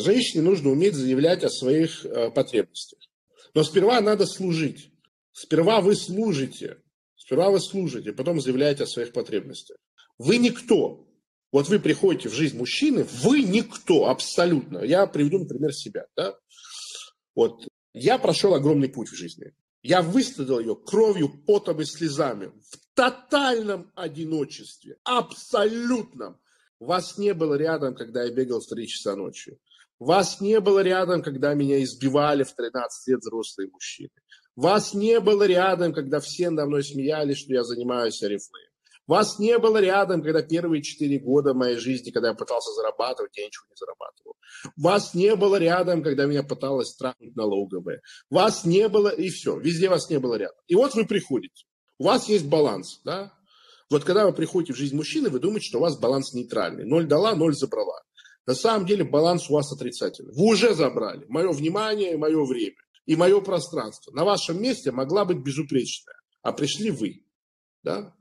Женщине нужно уметь заявлять о своих э, потребностях. Но сперва надо служить. Сперва вы служите. Сперва вы служите, потом заявляете о своих потребностях. Вы никто. Вот вы приходите в жизнь мужчины, вы никто абсолютно. Я приведу, например, себя. Да? Вот я прошел огромный путь в жизни. Я выстрадал ее кровью, потом и слезами. В тотальном одиночестве. Абсолютном. Вас не было рядом, когда я бегал в 3 часа ночи. Вас не было рядом, когда меня избивали в 13 лет взрослые мужчины. Вас не было рядом, когда все надо мной смеялись, что я занимаюсь орифлеем. Вас не было рядом, когда первые четыре года моей жизни, когда я пытался зарабатывать, я ничего не зарабатывал. Вас не было рядом, когда меня пыталась страхнуть налоговая. Вас не было, и все. Везде вас не было рядом. И вот вы приходите. У вас есть баланс, да? Вот когда вы приходите в жизнь мужчины, вы думаете, что у вас баланс нейтральный. Ноль дала, ноль забрала. На самом деле баланс у вас отрицательный. Вы уже забрали мое внимание, мое время и мое пространство. На вашем месте могла быть безупречная, а пришли вы. Да?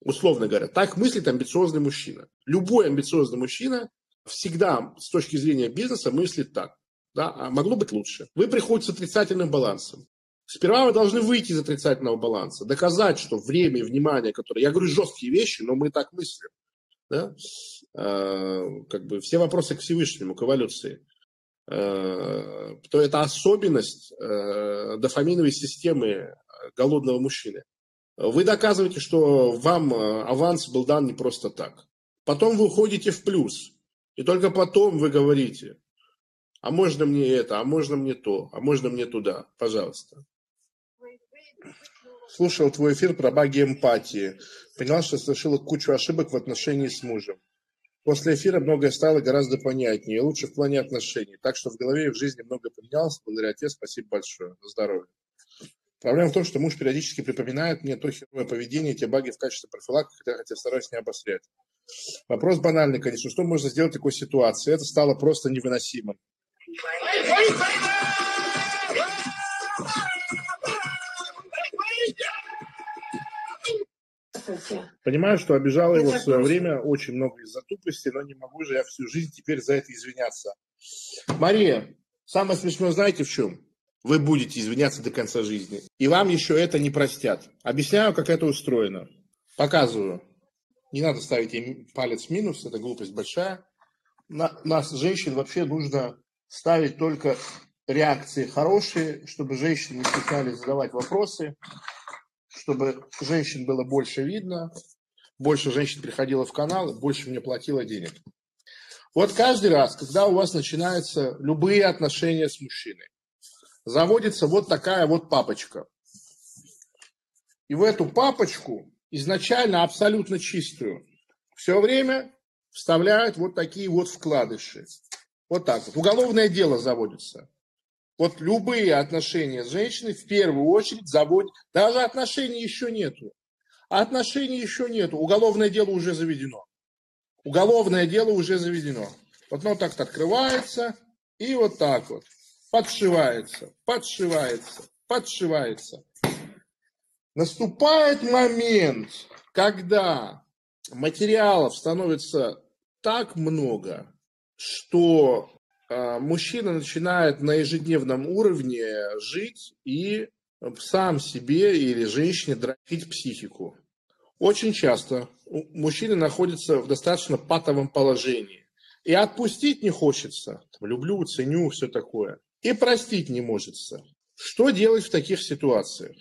Условно говоря, так мыслит амбициозный мужчина. Любой амбициозный мужчина всегда с точки зрения бизнеса мыслит так. Да, а могло быть лучше. Вы приходите с отрицательным балансом. Сперва вы должны выйти из отрицательного баланса, доказать, что время и внимание, которое... Я говорю жесткие вещи, но мы так мыслим. Да? Э, как бы все вопросы к Всевышнему, к эволюции. Э, то это особенность э, дофаминовой системы голодного мужчины. Вы доказываете, что вам аванс был дан не просто так. Потом вы уходите в плюс. И только потом вы говорите, а можно мне это, а можно мне то, а можно мне туда, пожалуйста. Слушал твой эфир про баги эмпатии. Понял, что совершила кучу ошибок в отношении с мужем. После эфира многое стало гораздо понятнее, лучше в плане отношений. Так что в голове и в жизни много поменялось. Благодаря тебе спасибо большое. На здоровье. Проблема в том, что муж периодически припоминает мне то херовое поведение, те баги в качестве профилактики, хотя я стараюсь не обострять. Вопрос банальный, конечно. Что можно сделать в такой ситуации? Это стало просто невыносимым. Понимаю, что обижала его в свое время очень много из-за тупости, но не могу же я всю жизнь теперь за это извиняться. Мария, самое смешное знаете в чем? вы будете извиняться до конца жизни. И вам еще это не простят. Объясняю, как это устроено. Показываю. Не надо ставить им палец минус, это глупость большая. На, нас, женщин, вообще нужно ставить только реакции хорошие, чтобы женщины не стеснялись задавать вопросы, чтобы женщин было больше видно, больше женщин приходило в канал, больше мне платило денег. Вот каждый раз, когда у вас начинаются любые отношения с мужчиной, заводится вот такая вот папочка. И в эту папочку, изначально абсолютно чистую, все время вставляют вот такие вот вкладыши. Вот так вот. Уголовное дело заводится. Вот любые отношения с женщиной в первую очередь заводят. Даже отношений еще нету. Отношений еще нету. Уголовное дело уже заведено. Уголовное дело уже заведено. Вот оно так открывается и вот так вот подшивается, подшивается, подшивается. Наступает момент, когда материалов становится так много, что мужчина начинает на ежедневном уровне жить и сам себе или женщине дрочить психику. Очень часто мужчины находятся в достаточно патовом положении. И отпустить не хочется. Люблю, ценю, все такое и простить не может. Что делать в таких ситуациях?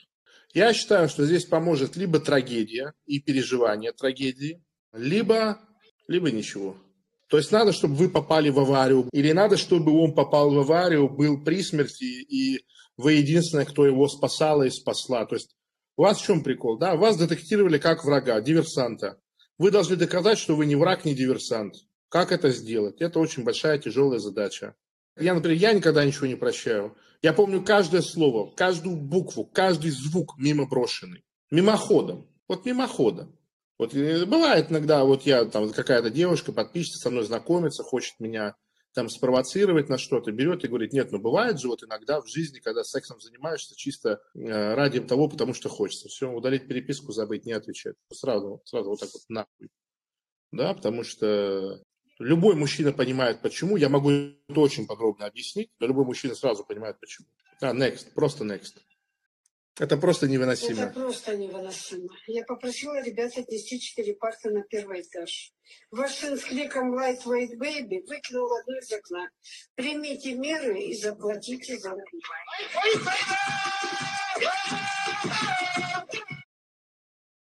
Я считаю, что здесь поможет либо трагедия и переживание трагедии, либо, либо ничего. То есть надо, чтобы вы попали в аварию, или надо, чтобы он попал в аварию, был при смерти, и вы единственная, кто его спасала и спасла. То есть у вас в чем прикол? Да? Вас детектировали как врага, диверсанта. Вы должны доказать, что вы не враг, не диверсант. Как это сделать? Это очень большая, тяжелая задача. Я, например, я никогда ничего не прощаю. Я помню каждое слово, каждую букву, каждый звук мимо брошенный. Мимоходом. Вот мимоходом. Вот бывает иногда, вот я, там, какая-то девушка, подписчица со мной знакомится, хочет меня там спровоцировать на что-то, берет и говорит, нет, ну бывает же вот иногда в жизни, когда сексом занимаешься чисто э, ради того, потому что хочется. Все, удалить переписку, забыть, не отвечать. Сразу, сразу вот так вот нахуй. Да, потому что Любой мужчина понимает, почему. Я могу это очень подробно объяснить, но любой мужчина сразу понимает, почему. А, next, просто next. Это просто невыносимо. Это просто невыносимо. Я попросила ребят отнести четыре парты на первый этаж. Ваш сын с кликом Lightweight Baby выкинул одну из окна. Примите меры и заплатите за укрытие.